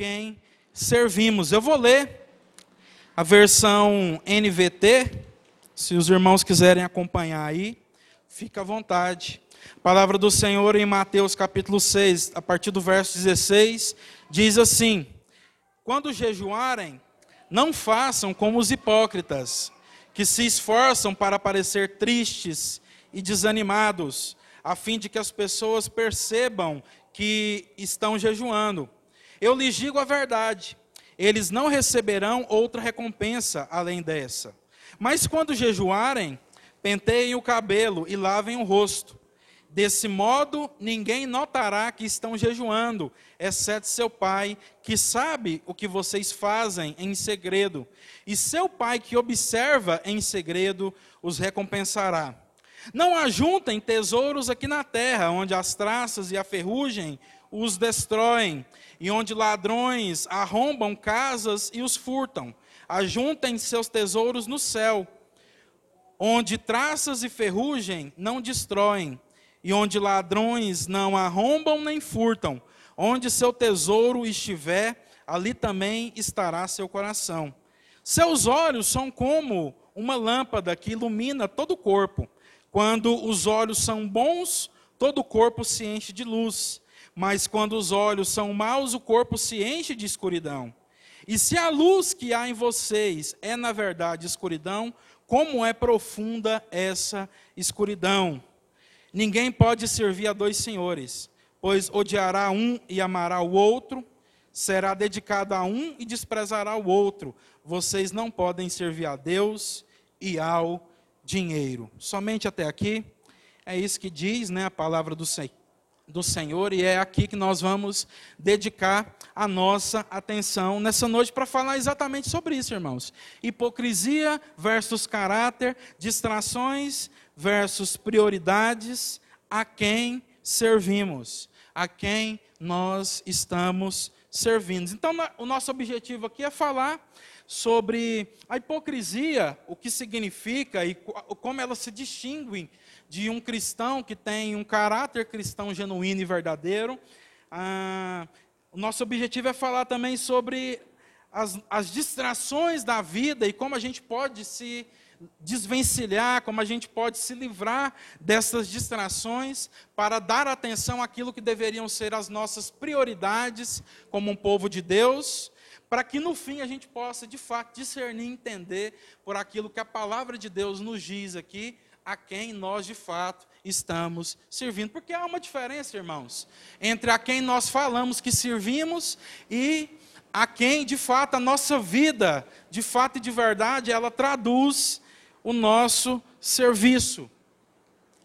quem servimos. Eu vou ler a versão NVT, se os irmãos quiserem acompanhar aí, fica à vontade. palavra do Senhor em Mateus capítulo 6, a partir do verso 16, diz assim: Quando jejuarem, não façam como os hipócritas, que se esforçam para parecer tristes e desanimados, a fim de que as pessoas percebam que estão jejuando. Eu lhes digo a verdade: eles não receberão outra recompensa além dessa. Mas quando jejuarem, penteiem o cabelo e lavem o rosto. Desse modo, ninguém notará que estão jejuando, exceto seu pai, que sabe o que vocês fazem em segredo. E seu pai, que observa em segredo, os recompensará. Não ajuntem tesouros aqui na terra, onde as traças e a ferrugem os destroem, e onde ladrões arrombam casas e os furtam. Ajuntem seus tesouros no céu, onde traças e ferrugem não destroem, e onde ladrões não arrombam nem furtam. Onde seu tesouro estiver, ali também estará seu coração. Seus olhos são como uma lâmpada que ilumina todo o corpo. Quando os olhos são bons, todo o corpo se enche de luz. Mas quando os olhos são maus, o corpo se enche de escuridão. E se a luz que há em vocês é, na verdade, escuridão, como é profunda essa escuridão? Ninguém pode servir a dois senhores, pois odiará um e amará o outro, será dedicado a um e desprezará o outro. Vocês não podem servir a Deus e ao dinheiro. Somente até aqui. É isso que diz né, a palavra do, do Senhor, e é aqui que nós vamos dedicar a nossa atenção nessa noite para falar exatamente sobre isso, irmãos. Hipocrisia versus caráter, distrações versus prioridades, a quem servimos, a quem nós estamos servindo. Então, o nosso objetivo aqui é falar sobre a hipocrisia, o que significa e como ela se distingue de um cristão que tem um caráter cristão genuíno e verdadeiro. Ah, o nosso objetivo é falar também sobre as, as distrações da vida e como a gente pode se desvencilhar, como a gente pode se livrar dessas distrações para dar atenção àquilo que deveriam ser as nossas prioridades como um povo de Deus para que no fim a gente possa de fato discernir e entender por aquilo que a palavra de Deus nos diz aqui, a quem nós de fato estamos servindo. Porque há uma diferença, irmãos, entre a quem nós falamos que servimos e a quem de fato a nossa vida, de fato e de verdade, ela traduz o nosso serviço.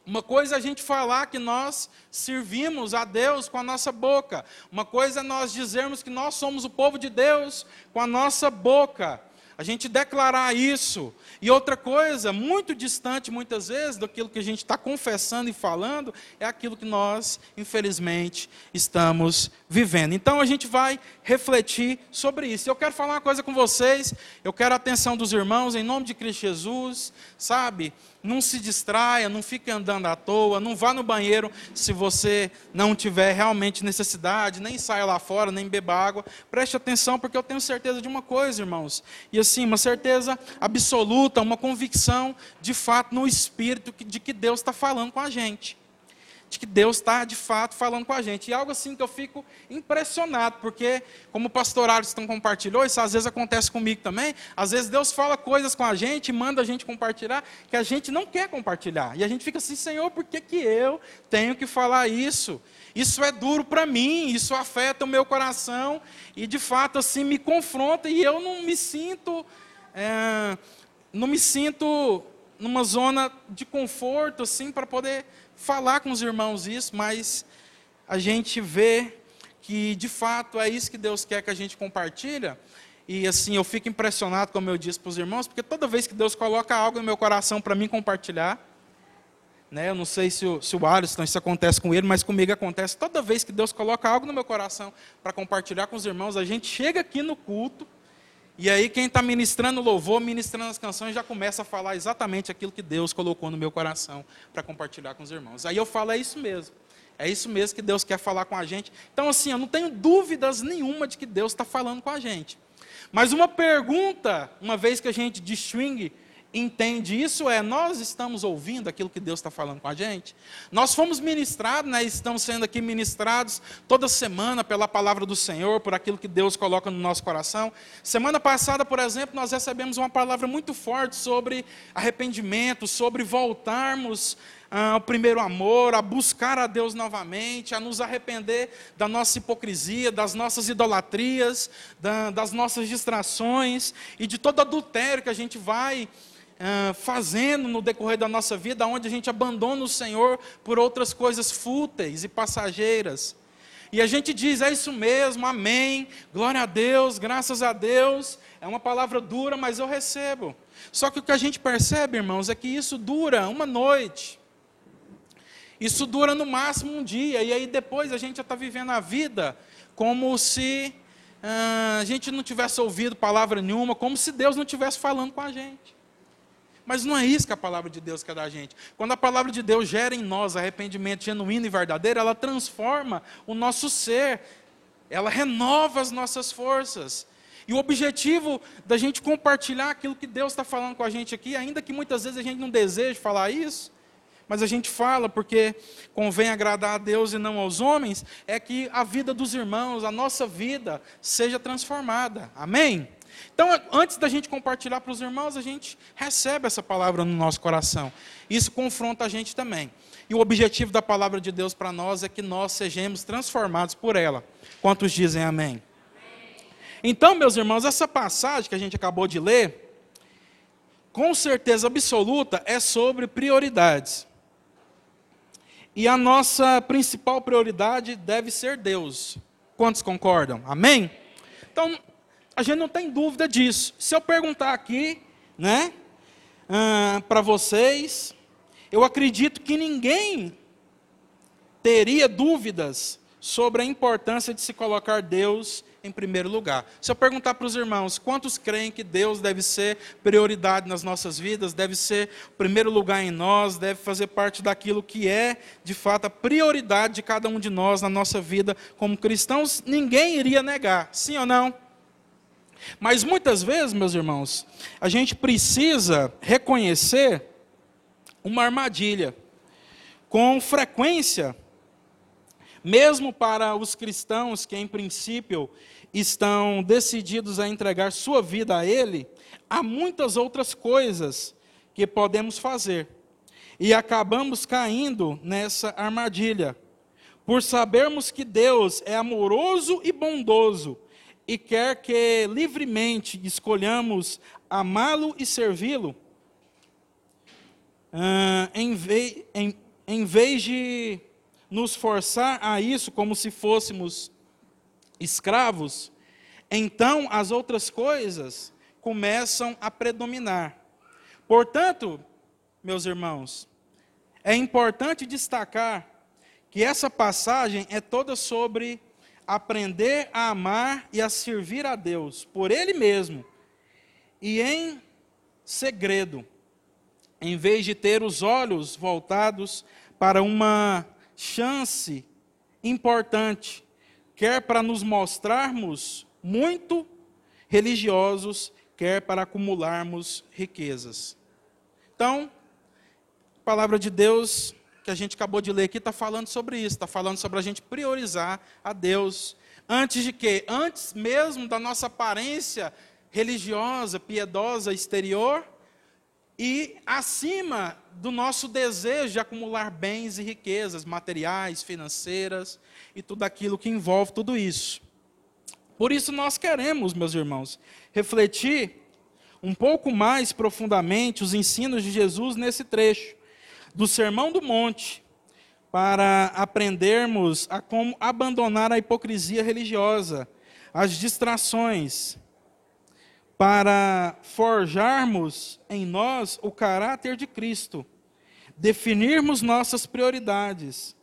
Uma coisa é a gente falar que nós servimos a Deus com a nossa boca. Uma coisa é nós dizermos que nós somos o povo de Deus com a nossa boca a gente declarar isso. E outra coisa, muito distante muitas vezes daquilo que a gente está confessando e falando, é aquilo que nós, infelizmente, estamos vivendo. Então a gente vai refletir sobre isso. Eu quero falar uma coisa com vocês, eu quero a atenção dos irmãos, em nome de Cristo Jesus, sabe? Não se distraia, não fique andando à toa, não vá no banheiro se você não tiver realmente necessidade, nem saia lá fora, nem beba água. Preste atenção, porque eu tenho certeza de uma coisa, irmãos. E assim, uma certeza absoluta, uma convicção de fato no Espírito de que Deus está falando com a gente de que Deus está de fato falando com a gente. E algo assim que eu fico impressionado, porque, como o pastor Alisson compartilhou, isso às vezes acontece comigo também. Às vezes Deus fala coisas com a gente, manda a gente compartilhar, que a gente não quer compartilhar. E a gente fica assim, Senhor, por que, que eu tenho que falar isso? Isso é duro para mim, isso afeta o meu coração e de fato assim me confronta e eu não me sinto, é, não me sinto numa zona de conforto assim para poder falar com os irmãos isso, mas a gente vê que de fato é isso que Deus quer que a gente compartilha. E assim, eu fico impressionado, como eu disse para os irmãos, porque toda vez que Deus coloca algo no meu coração para mim compartilhar, né, eu não sei se o, se o Alisson, isso acontece com ele, mas comigo acontece. Toda vez que Deus coloca algo no meu coração para compartilhar com os irmãos, a gente chega aqui no culto E aí, quem está ministrando louvor, ministrando as canções, já começa a falar exatamente aquilo que Deus colocou no meu coração para compartilhar com os irmãos. Aí eu falo, é isso mesmo. É isso mesmo que Deus quer falar com a gente. Então, assim, eu não tenho dúvidas nenhuma de que Deus está falando com a gente. Mas uma pergunta, uma vez que a gente distingue entende isso é, nós estamos ouvindo aquilo que Deus está falando com a gente. Nós fomos ministrados, né, estamos sendo aqui ministrados toda semana pela palavra do Senhor, por aquilo que Deus coloca no nosso coração. Semana passada, por exemplo, nós recebemos uma palavra muito forte sobre arrependimento, sobre voltarmos ao primeiro amor, a buscar a Deus novamente, a nos arrepender da nossa hipocrisia, das nossas idolatrias, das nossas distrações e de todo adultério que a gente vai uh, fazendo no decorrer da nossa vida, onde a gente abandona o Senhor por outras coisas fúteis e passageiras. E a gente diz, é isso mesmo, amém, glória a Deus, graças a Deus. É uma palavra dura, mas eu recebo. Só que o que a gente percebe, irmãos, é que isso dura uma noite. Isso dura no máximo um dia, e aí depois a gente já está vivendo a vida como se uh, a gente não tivesse ouvido palavra nenhuma, como se Deus não estivesse falando com a gente. Mas não é isso que a palavra de Deus quer da gente. Quando a palavra de Deus gera em nós arrependimento genuíno e verdadeiro, ela transforma o nosso ser, ela renova as nossas forças. E o objetivo da gente compartilhar aquilo que Deus está falando com a gente aqui, ainda que muitas vezes a gente não deseje falar isso, mas a gente fala porque convém agradar a Deus e não aos homens, é que a vida dos irmãos, a nossa vida, seja transformada. Amém? Então, antes da gente compartilhar para os irmãos, a gente recebe essa palavra no nosso coração. Isso confronta a gente também. E o objetivo da palavra de Deus para nós é que nós sejamos transformados por ela. Quantos dizem amém? Então, meus irmãos, essa passagem que a gente acabou de ler, com certeza absoluta, é sobre prioridades. E a nossa principal prioridade deve ser Deus. Quantos concordam? Amém? Então, a gente não tem dúvida disso. Se eu perguntar aqui, né, uh, para vocês, eu acredito que ninguém teria dúvidas sobre a importância de se colocar Deus em primeiro lugar. Se eu perguntar para os irmãos, quantos creem que Deus deve ser prioridade nas nossas vidas, deve ser primeiro lugar em nós, deve fazer parte daquilo que é, de fato, a prioridade de cada um de nós na nossa vida como cristãos, ninguém iria negar, sim ou não? Mas muitas vezes, meus irmãos, a gente precisa reconhecer uma armadilha. Com frequência, mesmo para os cristãos que, em princípio, estão decididos a entregar sua vida a Ele, há muitas outras coisas que podemos fazer. E acabamos caindo nessa armadilha. Por sabermos que Deus é amoroso e bondoso, e quer que livremente escolhamos amá-lo e servi-lo, uh, em, em, em vez de nos forçar a isso como se fôssemos escravos, então as outras coisas começam a predominar. Portanto, meus irmãos, é importante destacar que essa passagem é toda sobre aprender a amar e a servir a Deus por Ele mesmo e em segredo, em vez de ter os olhos voltados para uma chance importante, quer para nos mostrarmos muito religiosos, quer para acumularmos riquezas. Então, a palavra de Deus que a gente acabou de ler aqui está falando sobre isso, está falando sobre a gente priorizar a Deus. Antes de quê? Antes mesmo da nossa aparência religiosa, piedosa, exterior, e acima do nosso desejo de acumular bens e riquezas materiais, financeiras e tudo aquilo que envolve tudo isso. Por isso nós queremos, meus irmãos, refletir um pouco mais profundamente os ensinos de Jesus nesse trecho do Sermão do Monte para aprendermos a como abandonar a hipocrisia religiosa, as distrações, para forjarmos em nós o caráter de Cristo, definirmos nossas prioridades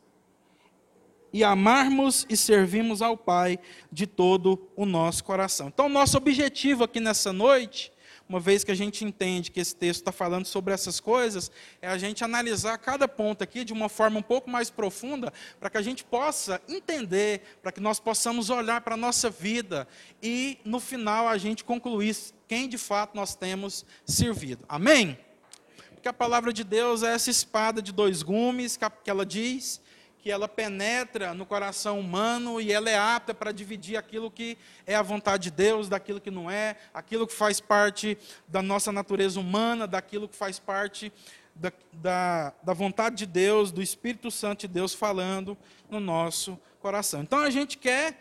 e amarmos e servirmos ao Pai de todo o nosso coração. Então, nosso objetivo aqui nessa noite, uma vez que a gente entende que esse texto está falando sobre essas coisas, é a gente analisar cada ponto aqui de uma forma um pouco mais profunda, para que a gente possa entender, para que nós possamos olhar para a nossa vida e, no final, a gente concluir quem de fato nós temos servido. Amém? Porque a palavra de Deus é essa espada de dois gumes que ela diz que ela penetra no coração humano e ela é apta para dividir aquilo que é a vontade de Deus, daquilo que não é, aquilo que faz parte da nossa natureza humana, daquilo que faz parte da, da, da vontade de Deus, do Espírito Santo de Deus falando no nosso coração. Então a gente quer,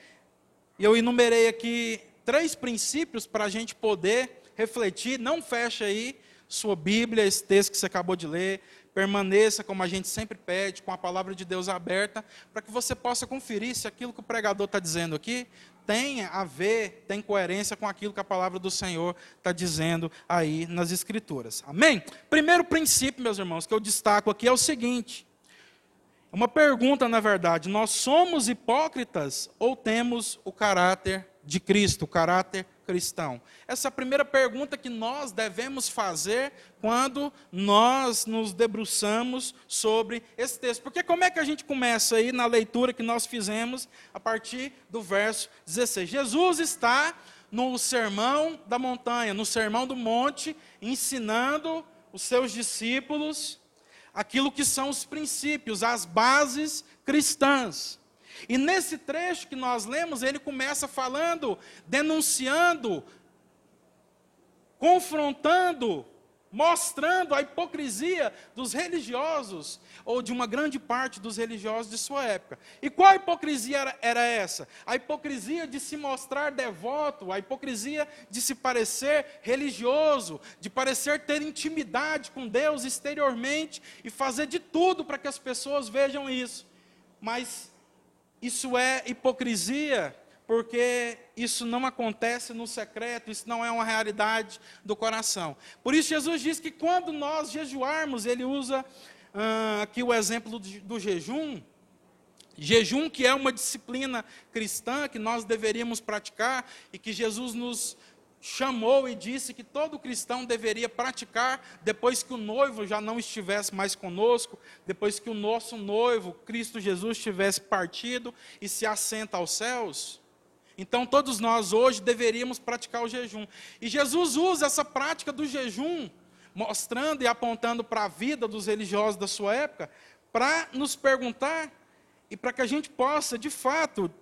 eu enumerei aqui três princípios para a gente poder refletir, não fecha aí sua Bíblia, esse texto que você acabou de ler, permaneça, como a gente sempre pede, com a palavra de Deus aberta, para que você possa conferir se aquilo que o pregador está dizendo aqui tem a ver, tem coerência com aquilo que a palavra do Senhor está dizendo aí nas Escrituras. Amém? Primeiro princípio, meus irmãos, que eu destaco aqui é o seguinte: uma pergunta, na verdade, nós somos hipócritas ou temos o caráter de Cristo, o caráter cristão? Essa é a primeira pergunta que nós devemos fazer quando nós nos debruçamos sobre esse texto. Porque como é que a gente começa aí na leitura que nós fizemos a partir do verso 16? Jesus está no sermão da montanha, no sermão do monte, ensinando os seus discípulos aquilo que são os princípios, as bases cristãs. E nesse trecho que nós lemos, ele começa falando, denunciando, confrontando, mostrando a hipocrisia dos religiosos, ou de uma grande parte dos religiosos de sua época. E qual hipocrisia era, era, essa? A hipocrisia de se mostrar devoto, a hipocrisia de se parecer religioso, de parecer ter intimidade com Deus exteriormente e fazer de tudo para que as pessoas vejam isso. Mas isso é hipocrisia, porque isso não acontece no secreto, isso não é uma realidade do coração. Por isso, Jesus diz que quando nós jejuarmos, ele usa ah, aqui o exemplo do, do jejum. Jejum, que é uma disciplina cristã que nós deveríamos praticar e que Jesus nos chamou e disse que todo cristão deveria praticar depois que o noivo já não estivesse mais conosco, depois que o nosso noivo, Cristo Jesus, tivesse partido e se assenta aos céus. Então, todos nós hoje deveríamos praticar o jejum. E Jesus usa essa prática do jejum, mostrando e apontando para a vida dos religiosos da sua época, para nos perguntar e para que a gente possa, de fato,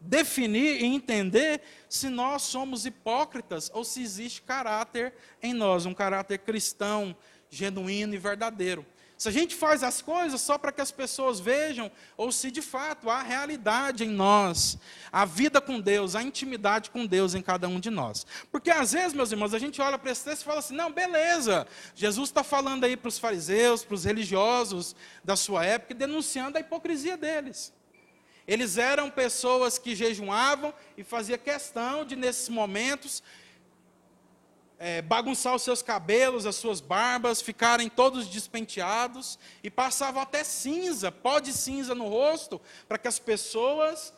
definir e entender se nós somos hipócritas ou se existe caráter em nós, um caráter cristão, genuíno e verdadeiro. Se a gente faz as coisas só para que as pessoas vejam, ou se de fato há realidade em nós, a vida com Deus, a intimidade com Deus em cada um de nós. Porque às vezes, meus irmãos, a gente olha para esse texto e fala assim: não, beleza, Jesus está falando aí para os fariseus, para os religiosos da sua época, denunciando a hipocrisia deles. Eles eram pessoas que jejuavam e fazia questão de, nesses momentos, é, bagunçar os seus cabelos, as suas barbas, ficarem todos despenteados e passavam até cinza, pó de cinza no rosto, para que as pessoas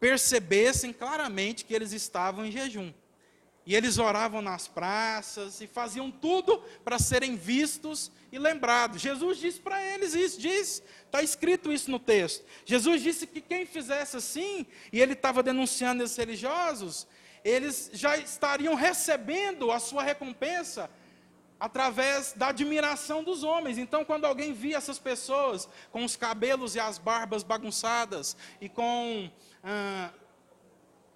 percebessem claramente que eles estavam em jejum. E eles oravam nas praças e faziam tudo para serem vistos e lembrados. Jesus disse para eles isso, diz, está escrito isso no texto. Jesus disse que quem fizesse assim, e ele estava denunciando esses religiosos, eles já estariam recebendo a sua recompensa através da admiração dos homens. Então, quando alguém via essas pessoas com os cabelos e as barbas bagunçadas e com ah,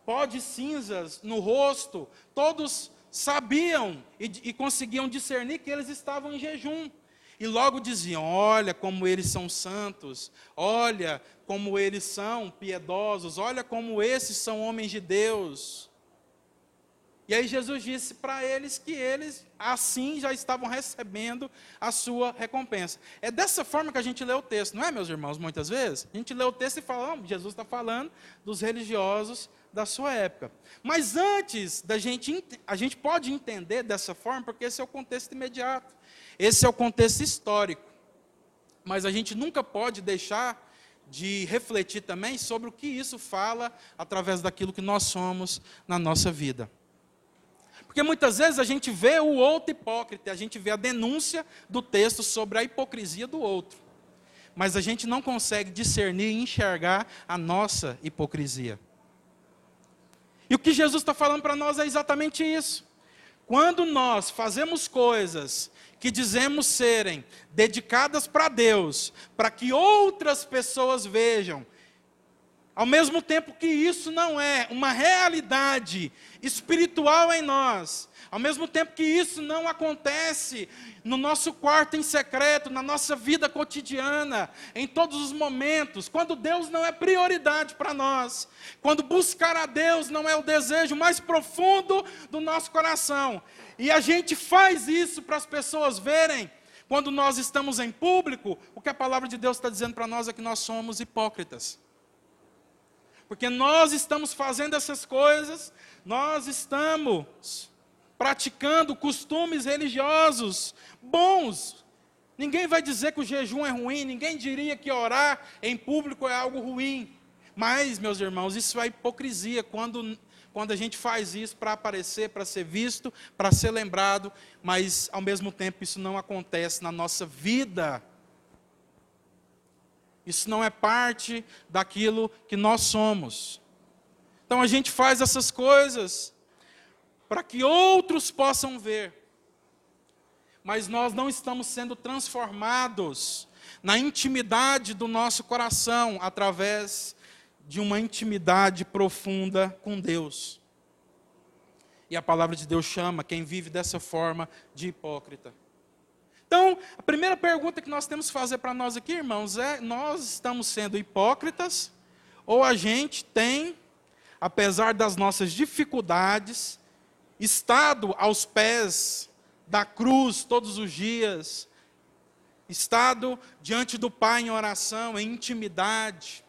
pó de cinzas no rosto, todos sabiam e, e conseguiam discernir que eles estavam em jejum. E logo diziam: Olha como eles são santos, olha como eles são piedosos, olha como esses são homens de Deus. E aí Jesus disse para eles que eles assim já estavam recebendo a sua recompensa. É dessa forma que a gente lê o texto, não é, meus irmãos? Muitas vezes a gente lê o texto e fala: oh, Jesus está falando dos religiosos da sua época. Mas antes da gente, a gente pode entender dessa forma, porque esse é o contexto imediato, esse é o contexto histórico. Mas a gente nunca pode deixar de refletir também sobre o que isso fala através daquilo que nós somos na nossa vida. Porque muitas vezes a gente vê o outro hipócrita, a gente vê a denúncia do texto sobre a hipocrisia do outro. Mas a gente não consegue discernir e enxergar a nossa hipocrisia. E o que Jesus está falando para nós é exatamente isso. Quando nós fazemos coisas que dizemos serem dedicadas para Deus, para que outras pessoas vejam, ao mesmo tempo que isso não é uma realidade espiritual em nós, ao mesmo tempo que isso não acontece no nosso quarto em secreto, na nossa vida cotidiana, em todos os momentos, quando Deus não é prioridade para nós, quando buscar a Deus não é o desejo mais profundo do nosso coração, e a gente faz isso para as pessoas verem, quando nós estamos em público, o que a palavra de Deus está dizendo para nós é que nós somos hipócritas. Porque nós estamos fazendo essas coisas, nós estamos praticando costumes religiosos bons. Ninguém vai dizer que o jejum é ruim, ninguém diria que orar em público é algo ruim. Mas, meus irmãos, isso é hipocrisia quando, quando a gente faz isso para aparecer, para ser visto, para ser lembrado, mas ao mesmo tempo isso não acontece na nossa vida isso não é parte daquilo que nós somos. Então a gente faz essas coisas para que outros possam ver. Mas nós não estamos sendo transformados na intimidade do nosso coração através de uma intimidade profunda com Deus. E a palavra de Deus chama quem vive dessa forma de hipócrita. Então, a primeira pergunta que nós temos que fazer para nós aqui, irmãos, é: nós estamos sendo hipócritas ou a gente tem, apesar das nossas dificuldades, estado aos pés da cruz todos os dias, estado diante do Pai em oração, em intimidade,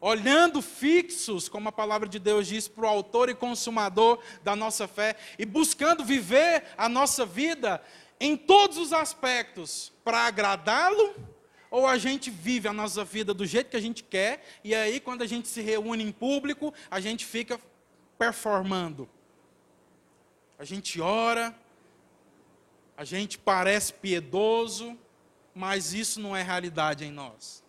olhando fixos, como a palavra de Deus diz, para o autor e consumador da nossa fé, e buscando viver a nossa vida em todos os aspectos para agradá-lo, ou a gente vive a nossa vida do jeito que a gente quer, e aí quando a gente se reúne em público, a gente fica performando. A gente ora, a gente parece piedoso, mas isso não é realidade em nós.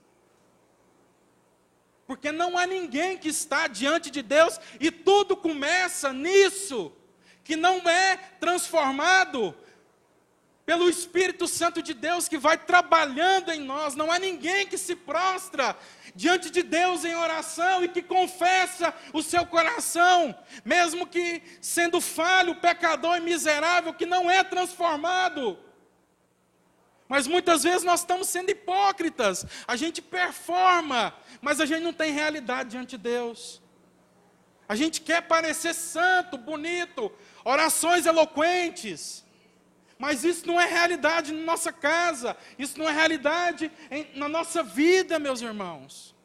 Porque não há ninguém que está diante de Deus e tudo começa nisso, que não é transformado pelo Espírito Santo de Deus que vai trabalhando em nós. Não há ninguém que se prostra diante de Deus em oração e que confessa o seu coração, mesmo que sendo falho, pecador e miserável, que não é transformado. Mas muitas vezes nós estamos sendo hipócritas. A gente performa, mas a gente não tem realidade diante de Deus. A gente quer parecer santo, bonito, orações eloquentes. Mas isso não é realidade na nossa casa, isso não é realidade em, na nossa vida, meus irmãos.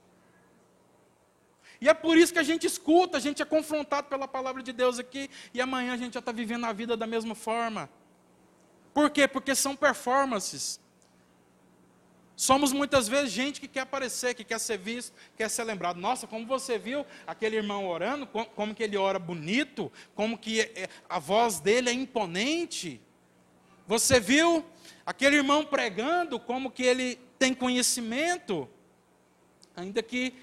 E é por isso que a gente escuta, a gente é confrontado pela palavra de Deus aqui, e amanhã a gente já está vivendo a vida da mesma forma. Por quê? Porque são performances. Somos muitas vezes gente que quer aparecer, que quer ser visto, quer ser lembrado. Nossa, como você viu aquele irmão orando, como que ele ora bonito, como que é, a voz dele é imponente. Você viu aquele irmão pregando, como que ele tem conhecimento. Ainda que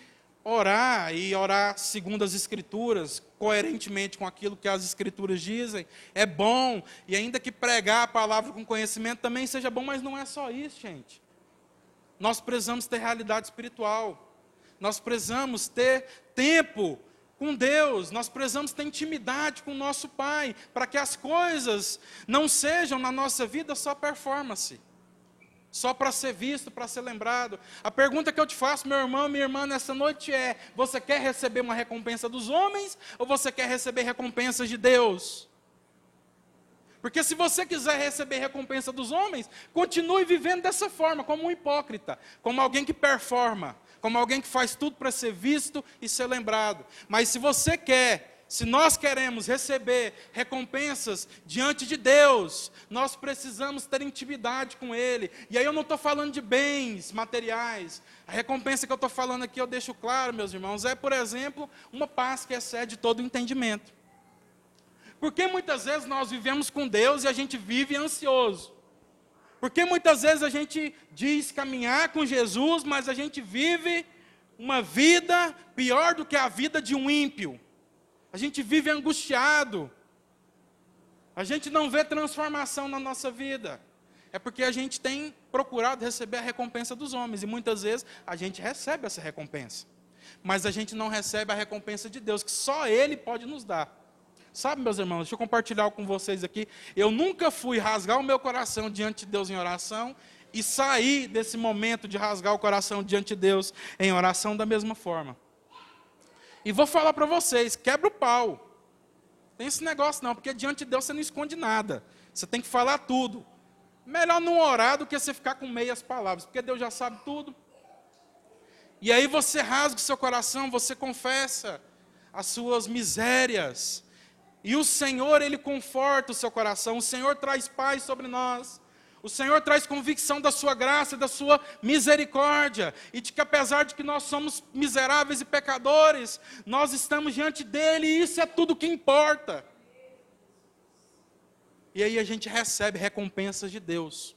orar e orar segundo as Escrituras, coerentemente com aquilo que as Escrituras dizem, é bom, e ainda que pregar a palavra com conhecimento também seja bom, mas não é só isso, gente. Nós precisamos ter realidade espiritual, nós precisamos ter tempo com Deus, nós precisamos ter intimidade com o nosso Pai, para que as coisas não sejam na nossa vida só performance só para ser visto, para ser lembrado. A pergunta que eu te faço, meu irmão, minha irmã, nessa noite é: você quer receber uma recompensa dos homens ou você quer receber recompensas de Deus? Porque se você quiser receber recompensa dos homens, continue vivendo dessa forma, como um hipócrita, como alguém que performa, como alguém que faz tudo para ser visto e ser lembrado. Mas se você quer Se nós queremos receber recompensas diante de Deus, nós precisamos ter intimidade com Ele. E aí eu não estou falando de bens materiais. A recompensa que eu estou falando aqui, eu deixo claro, meus irmãos, é, por exemplo, uma paz que excede todo entendimento. Porque muitas vezes nós vivemos com Deus e a gente vive ansioso. Porque muitas vezes a gente diz caminhar com Jesus, mas a gente vive uma vida pior do que a vida de um ímpio. A gente vive angustiado. A gente não vê transformação na nossa vida. É porque a gente tem procurado receber a recompensa dos homens. E muitas vezes a gente recebe essa recompensa. Mas a gente não recebe a recompensa de Deus, que só Ele pode nos dar. Sabe, meus irmãos, deixa eu compartilhar com vocês aqui. Eu nunca fui rasgar o meu coração diante de Deus em oração e sair desse momento de rasgar o coração diante de Deus em oração da mesma forma. E vou falar para vocês, quebra o pau. Tem esse negócio não, porque diante de Deus você não esconde nada. Você tem que falar tudo. Melhor não orar do que você ficar com meias palavras, porque Deus já sabe tudo. E aí você rasga o seu coração, você confessa as suas misérias. E o Senhor, Ele conforta o seu coração, o Senhor traz paz sobre nós. O Senhor traz convicção da sua graça, da sua misericórdia, e de que apesar de que nós somos miseráveis e pecadores, nós estamos diante dele e isso é tudo que importa. E aí a gente recebe recompensas de Deus.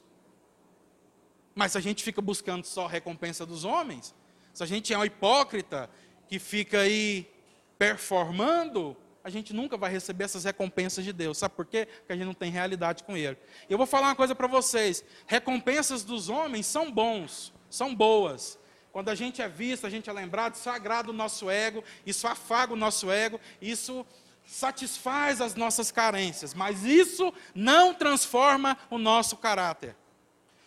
Mas se a gente fica buscando só recompensa dos homens, se a gente é um hipócrita que fica aí performando, a gente nunca vai receber essas recompensas de Deus. Sabe por quê? Porque a gente não tem realidade com Ele. Eu vou falar uma coisa para vocês: recompensas dos homens são bons, são boas. Quando a gente é visto, a gente é lembrado, isso agrada o nosso ego, isso afaga o nosso ego, isso satisfaz as nossas carências, mas isso não transforma o nosso caráter.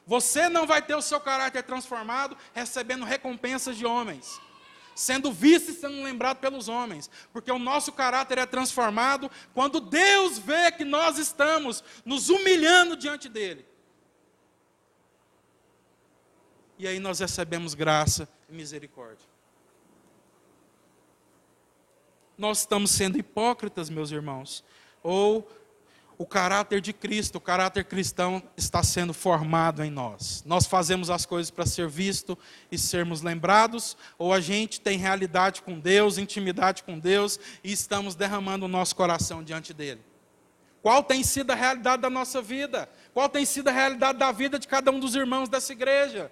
Você não vai ter o seu caráter transformado recebendo recompensas de homens sendo visto e sendo lembrado pelos homens, porque o nosso caráter é transformado quando Deus vê que nós estamos nos humilhando diante dEle. E aí nós recebemos graça e misericórdia. Nós estamos sendo hipócritas, meus irmãos, ou o caráter de Cristo, o caráter cristão está sendo formado em nós. Nós fazemos as coisas para ser visto e sermos lembrados, ou a gente tem realidade com Deus, intimidade com Deus e estamos derramando o nosso coração diante dele. Qual tem sido a realidade da nossa vida? Qual tem sido a realidade da vida de cada um dos irmãos dessa igreja?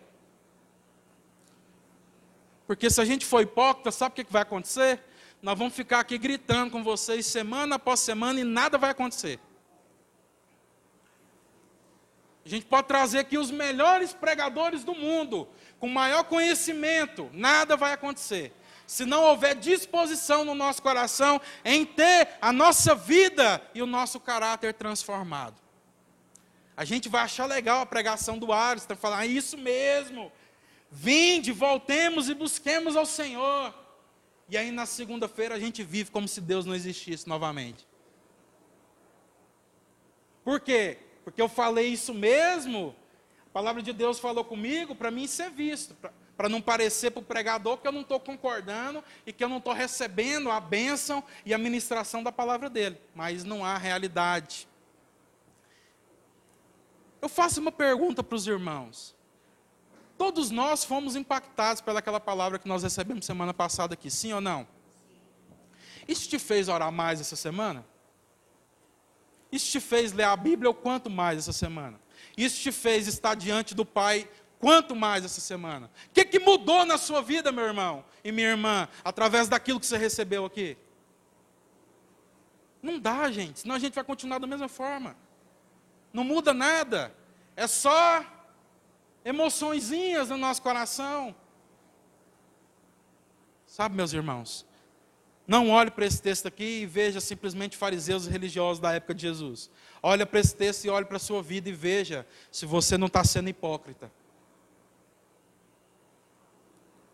Porque se a gente for hipócrita, sabe o que vai acontecer? Nós vamos ficar aqui gritando com vocês semana após semana e nada vai acontecer. A gente pode trazer aqui os melhores pregadores do mundo, com maior conhecimento, nada vai acontecer. Se não houver disposição no nosso coração em ter a nossa vida e o nosso caráter transformado. A gente vai achar legal a pregação do está falando, ah, isso mesmo. Vinde, voltemos e busquemos ao Senhor. E aí na segunda-feira a gente vive como se Deus não existisse novamente. Por quê? Porque eu falei isso mesmo. A palavra de Deus falou comigo para mim ser visto, para não parecer para o pregador que eu não estou concordando e que eu não estou recebendo a bênção e a ministração da palavra dele. Mas não há realidade. Eu faço uma pergunta para os irmãos. Todos nós fomos impactados pelaquela palavra que nós recebemos semana passada aqui, sim ou não? Isso te fez orar mais essa semana? Isso te fez ler a Bíblia ou quanto mais essa semana? Isso te fez estar diante do Pai quanto mais essa semana? O que, que mudou na sua vida, meu irmão e minha irmã, através daquilo que você recebeu aqui? Não dá, gente, senão a gente vai continuar da mesma forma. Não muda nada. É só emoçõezinhas no nosso coração. Sabe, meus irmãos? Não olhe para esse texto aqui e veja simplesmente fariseus religiosos da época de Jesus. Olha para esse texto e olhe para a sua vida e veja se você não está sendo hipócrita.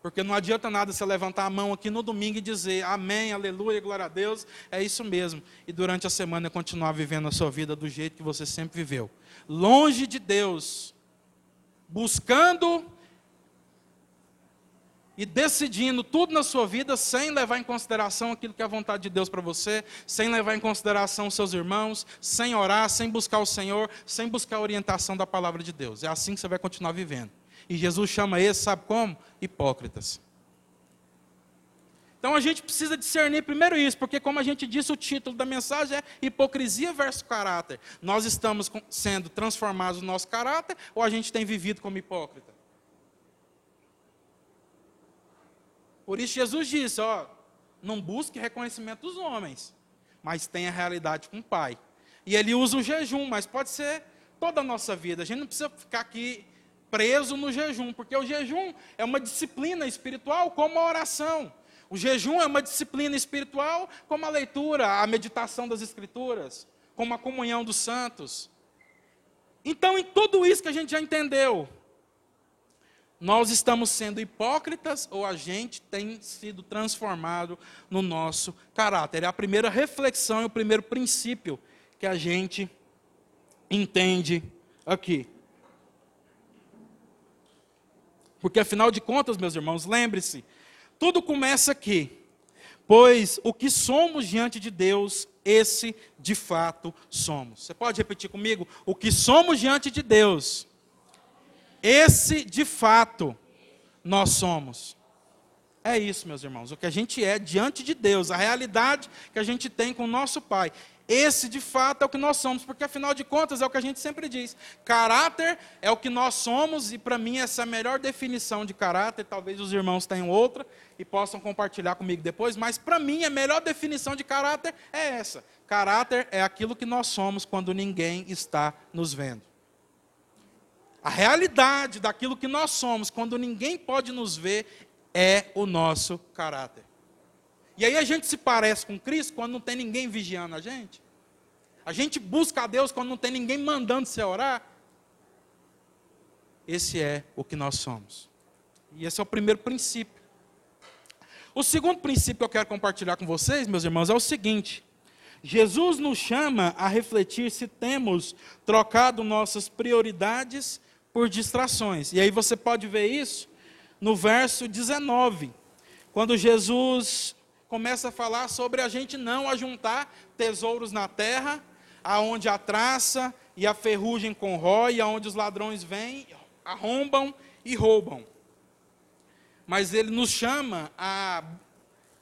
Porque não adianta nada você levantar a mão aqui no domingo e dizer amém, aleluia, glória a Deus, é isso mesmo. E durante a semana continuar vivendo a sua vida do jeito que você sempre viveu. Longe de Deus, buscando e decidindo tudo na sua vida sem levar em consideração aquilo que é a vontade de Deus para você, sem levar em consideração seus irmãos, sem orar, sem buscar o Senhor, sem buscar a orientação da palavra de Deus. É assim que você vai continuar vivendo. E Jesus chama esse, sabe como? Hipócritas. Então a gente precisa discernir primeiro isso, porque como a gente disse, o título da mensagem é hipocrisia versus caráter. Nós estamos sendo transformados no nosso caráter ou a gente tem vivido como hipócrita? Por isso Jesus disse, ó, não busque reconhecimento dos homens, mas tenha realidade com o Pai. E ele usa o jejum, mas pode ser toda a nossa vida. A gente não precisa ficar aqui preso no jejum, porque o jejum é uma disciplina espiritual como a oração. O jejum é uma disciplina espiritual como a leitura, a meditação das escrituras, como a comunhão dos santos. Então, em tudo isso que a gente já entendeu, nós estamos sendo hipócritas ou a gente tem sido transformado no nosso caráter? É a primeira reflexão e o primeiro princípio que a gente entende aqui. Porque afinal de contas, meus irmãos, lembre-se, tudo começa aqui. Pois o que somos diante de Deus, esse de fato somos. Você pode repetir comigo? O que somos diante de Deus, esse, de fato, nós somos. É isso, meus irmãos, o que a gente é diante de Deus, a realidade que a gente tem com o nosso Pai. Esse, de fato, é o que nós somos, porque afinal de contas é o que a gente sempre diz. Caráter é o que nós somos, e para mim essa é a melhor definição de caráter. Talvez os irmãos tenham outra e possam compartilhar comigo depois, mas para mim a melhor definição de caráter é essa. Caráter é aquilo que nós somos quando ninguém está nos vendo. A realidade daquilo que nós somos, quando ninguém pode nos ver, é o nosso caráter. E aí a gente se parece com Cristo quando não tem ninguém vigiando a gente. A gente busca a Deus quando não tem ninguém mandando você orar. Esse é o que nós somos. E esse é o primeiro princípio. O segundo princípio que eu quero compartilhar com vocês, meus irmãos, é o seguinte: Jesus nos chama a refletir se temos trocado nossas prioridades por distrações. E aí você pode ver isso no verso 19, quando Jesus começa a falar sobre a gente não ajuntar tesouros na terra, aonde a traça e a ferrugem corrói, aonde os ladrões vêm, arrombam e roubam. Mas ele nos chama a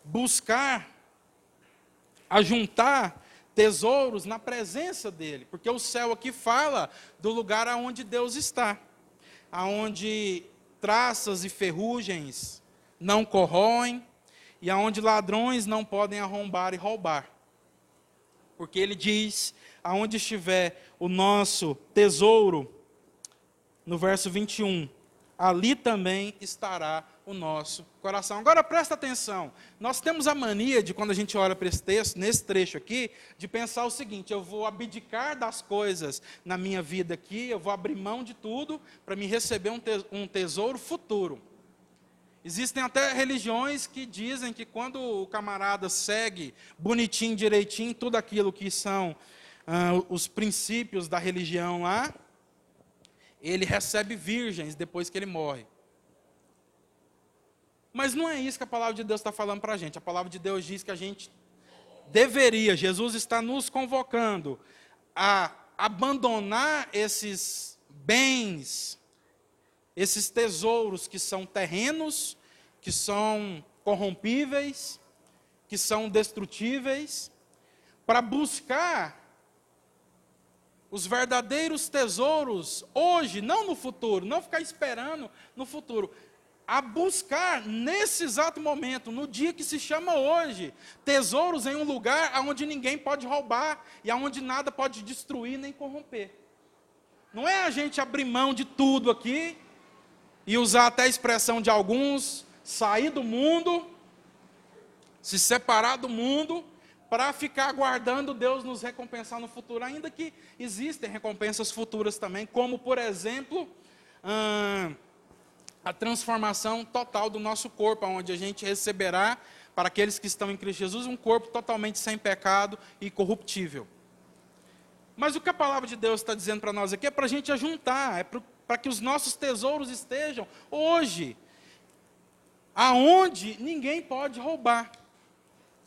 buscar, a juntar tesouros na presença dele, porque o céu aqui fala do lugar aonde Deus está, aonde traças e ferrugens não corroem e aonde ladrões não podem arrombar e roubar. Porque ele diz: aonde estiver o nosso tesouro, no verso 21, ali também estará o nosso coração. Agora presta atenção. Nós temos a mania de quando a gente olha para esse texto, nesse trecho aqui, de pensar o seguinte: eu vou abdicar das coisas na minha vida aqui, eu vou abrir mão de tudo para me receber um tesouro futuro. Existem até religiões que dizem que quando o camarada segue bonitinho, direitinho, tudo aquilo que são ah, os princípios da religião lá, ele recebe virgens depois que ele morre. Mas não é isso que a palavra de Deus está falando para a gente. A palavra de Deus diz que a gente deveria, Jesus está nos convocando a abandonar esses bens, esses tesouros que são terrenos, que são corrompíveis, que são destrutíveis, para buscar os verdadeiros tesouros hoje, não no futuro, não ficar esperando no futuro, a buscar nesse exato momento, no dia que se chama hoje, tesouros em um lugar onde ninguém pode roubar e onde nada pode destruir nem corromper. Não é a gente abrir mão de tudo aqui e usar até a expressão de alguns, sair do mundo, se separar do mundo, para ficar aguardando Deus nos recompensar no futuro, ainda que existem recompensas futuras também, como por exemplo. Hum, a transformação total do nosso corpo, onde a gente receberá, para aqueles que estão em Cristo Jesus, um corpo totalmente sem pecado e corruptível. Mas o que a palavra de Deus está dizendo para nós aqui é para a gente ajuntar, é para que os nossos tesouros estejam hoje. aonde ninguém pode roubar.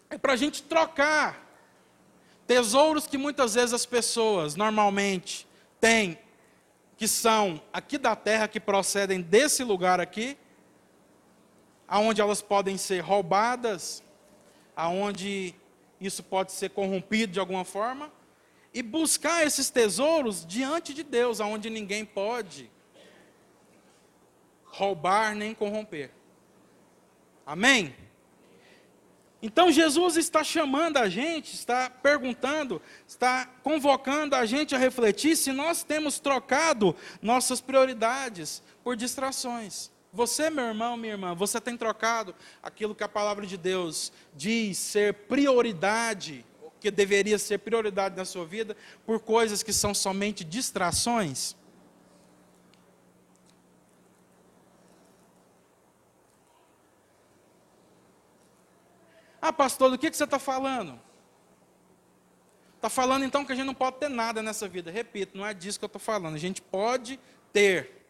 É para a gente trocar tesouros que muitas vezes as pessoas normalmente têm, que são aqui da terra, que procedem desse lugar aqui, aonde elas podem ser roubadas, aonde isso pode ser corrompido de alguma forma, e buscar esses tesouros diante de Deus, aonde ninguém pode roubar nem corromper. Amém? Então Jesus está chamando a gente, está perguntando, está convocando a gente a refletir se nós temos trocado nossas prioridades por distrações. Você, meu irmão, minha irmã, você tem trocado aquilo que a palavra de Deus diz ser prioridade, que deveria ser prioridade na sua vida, por coisas que são somente distrações? Ah, pastor, do que, que você está falando? Está falando então que a gente não pode ter nada nessa vida. Repito, não é disso que eu estou falando. A gente pode ter.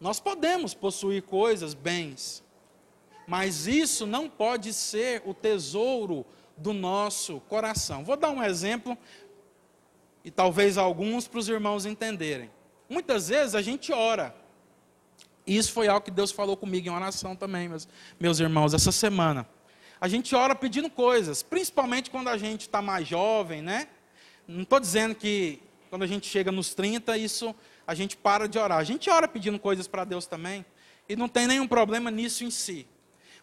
Nós podemos possuir coisas, bens. Mas isso não pode ser o tesouro do nosso coração. Vou dar um exemplo, e talvez alguns para os irmãos entenderem. Muitas vezes a gente ora. Isso foi algo que Deus falou comigo em oração também, meus, meus irmãos, essa semana. A gente ora pedindo coisas, principalmente quando a gente está mais jovem, né? Não estou dizendo que quando a gente chega nos 30, isso a gente para de orar. A gente ora pedindo coisas para Deus também. E não tem nenhum problema nisso em si.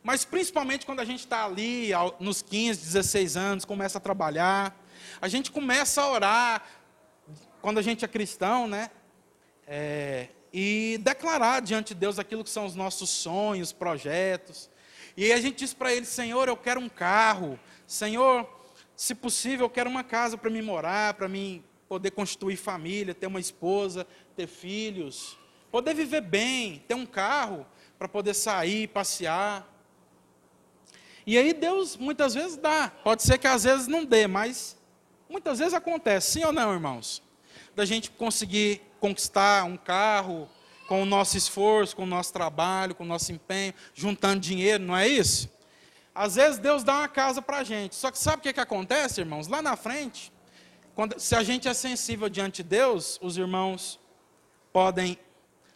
Mas principalmente quando a gente está ali, nos 15, 16 anos, começa a trabalhar, a gente começa a orar, quando a gente é cristão, né? É, e declarar diante de Deus aquilo que são os nossos sonhos, projetos. E aí a gente diz para ele: Senhor, eu quero um carro. Senhor, se possível, eu quero uma casa para me morar, para mim poder constituir família, ter uma esposa, ter filhos, poder viver bem, ter um carro para poder sair, passear. E aí Deus muitas vezes dá. Pode ser que às vezes não dê, mas muitas vezes acontece, sim ou não, irmãos? Da gente conseguir conquistar um carro com o nosso esforço, com o nosso trabalho, com o nosso empenho, juntando dinheiro, não é isso? Às vezes Deus dá uma casa para a gente. Só que sabe o que, que acontece, irmãos? Lá na frente, quando, se a gente é sensível diante de Deus, os irmãos podem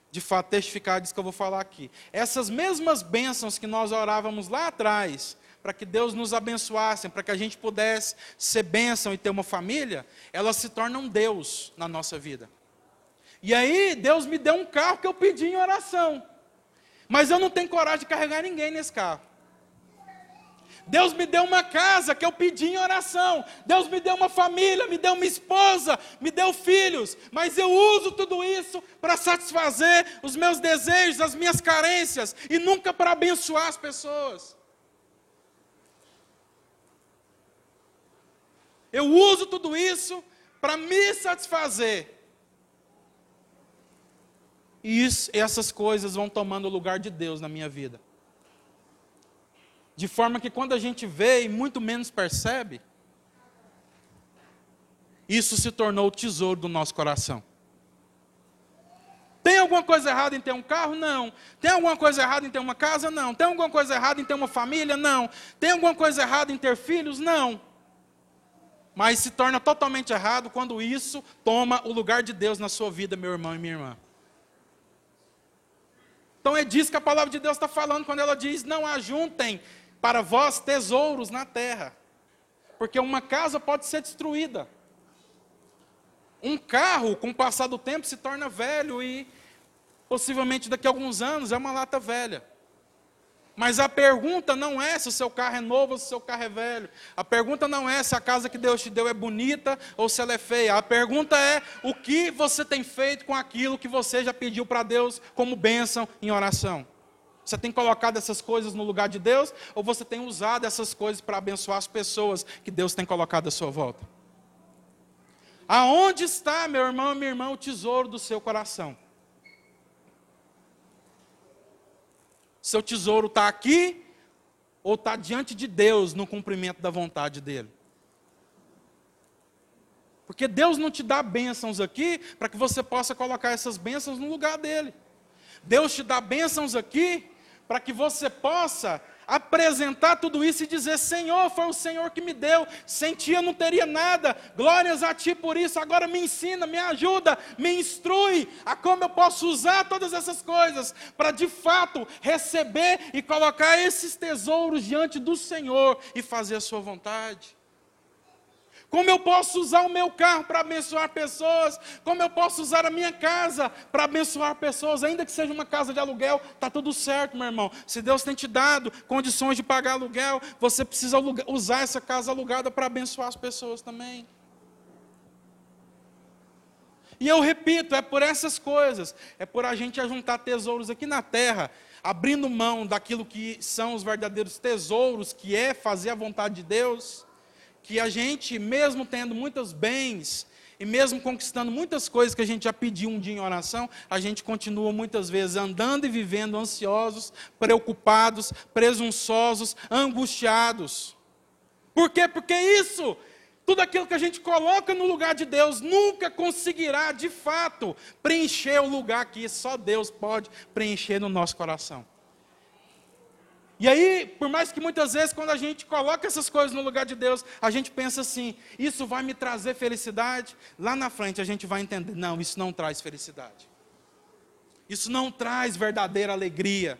de fato testificar disso que eu vou falar aqui. Essas mesmas bênçãos que nós orávamos lá atrás, para que Deus nos abençoasse, para que a gente pudesse ser bênção e ter uma família, elas se tornam Deus na nossa vida. E aí, Deus me deu um carro que eu pedi em oração. Mas eu não tenho coragem de carregar ninguém nesse carro. Deus me deu uma casa que eu pedi em oração. Deus me deu uma família, me deu uma esposa, me deu filhos. Mas eu uso tudo isso para satisfazer os meus desejos, as minhas carências e nunca para abençoar as pessoas. Eu uso tudo isso para me satisfazer e isso, essas coisas vão tomando o lugar de Deus na minha vida. De forma que quando a gente vê e muito menos percebe, isso se tornou o tesouro do nosso coração. Tem alguma coisa errada em ter um carro? Não. Tem alguma coisa errada em ter uma casa? Não. Tem alguma coisa errada em ter uma família? Não. Tem alguma coisa errada em ter filhos? Não. Mas se torna totalmente errado quando isso toma o lugar de Deus na sua vida, meu irmão e minha irmã. Então é disso que a palavra de Deus está falando quando ela diz: não ajuntem para vós tesouros na terra, porque uma casa pode ser destruída. Um carro, com o passar do tempo, se torna velho e possivelmente daqui a alguns anos é uma lata velha. Mas a pergunta não é se o seu carro é novo ou se o seu carro é velho. A pergunta não é se a casa que Deus te deu é bonita ou se ela é feia. A pergunta é o que você tem feito com aquilo que você já pediu para Deus como bênção em oração. Você tem colocado essas coisas no lugar de Deus ou você tem usado essas coisas para abençoar as pessoas que Deus tem colocado à sua volta? Aonde está, meu irmão e minha irmã, o tesouro do seu coração? Seu tesouro está aqui ou está diante de Deus no cumprimento da vontade dele? Porque Deus não te dá bênçãos aqui para que você possa colocar essas bênçãos no lugar dele. Deus te dá bênçãos aqui para que você possa apresentar tudo isso e dizer: Senhor, foi o Senhor que me deu, sem ti eu não teria nada, glórias a ti por isso. Agora me ensina, me ajuda, me instrui a como eu posso usar todas essas coisas para de fato receber e colocar esses tesouros diante do Senhor e fazer a sua vontade. Como eu posso usar o meu carro para abençoar pessoas? Como eu posso usar a minha casa para abençoar pessoas? Ainda que seja uma casa de aluguel, está tudo certo, meu irmão. Se Deus tem te dado condições de pagar aluguel, você precisa usar essa casa alugada para abençoar as pessoas também. E eu repito, é por essas coisas, é por a gente juntar tesouros aqui na terra, abrindo mão daquilo que são os verdadeiros tesouros, que é fazer a vontade de Deus que a gente, mesmo tendo muitos bens, e mesmo conquistando muitas coisas que a gente já pediu um dia em oração, a gente continua muitas vezes andando e vivendo ansiosos, preocupados, presunçosos, angustiados. Por quê? Porque isso, tudo aquilo que a gente coloca no lugar de Deus, nunca conseguirá de fato preencher o lugar que só Deus pode preencher no nosso coração. E aí, por mais que muitas vezes, quando a gente coloca essas coisas no lugar de Deus, a gente pensa assim: isso vai me trazer felicidade. Lá na frente a gente vai entender: não, isso não traz felicidade. Isso não traz verdadeira alegria.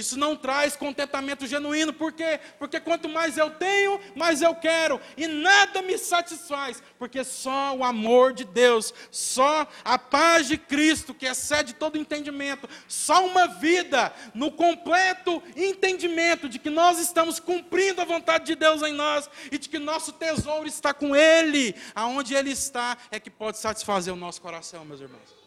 Isso não traz contentamento genuíno, por quê? Porque quanto mais eu tenho, mais eu quero, e nada me satisfaz, porque só o amor de Deus, só a paz de Cristo, que excede todo entendimento, só uma vida no completo entendimento de que nós estamos cumprindo a vontade de Deus em nós e de que nosso tesouro está com Ele, aonde Ele está, é que pode satisfazer o nosso coração, meus irmãos.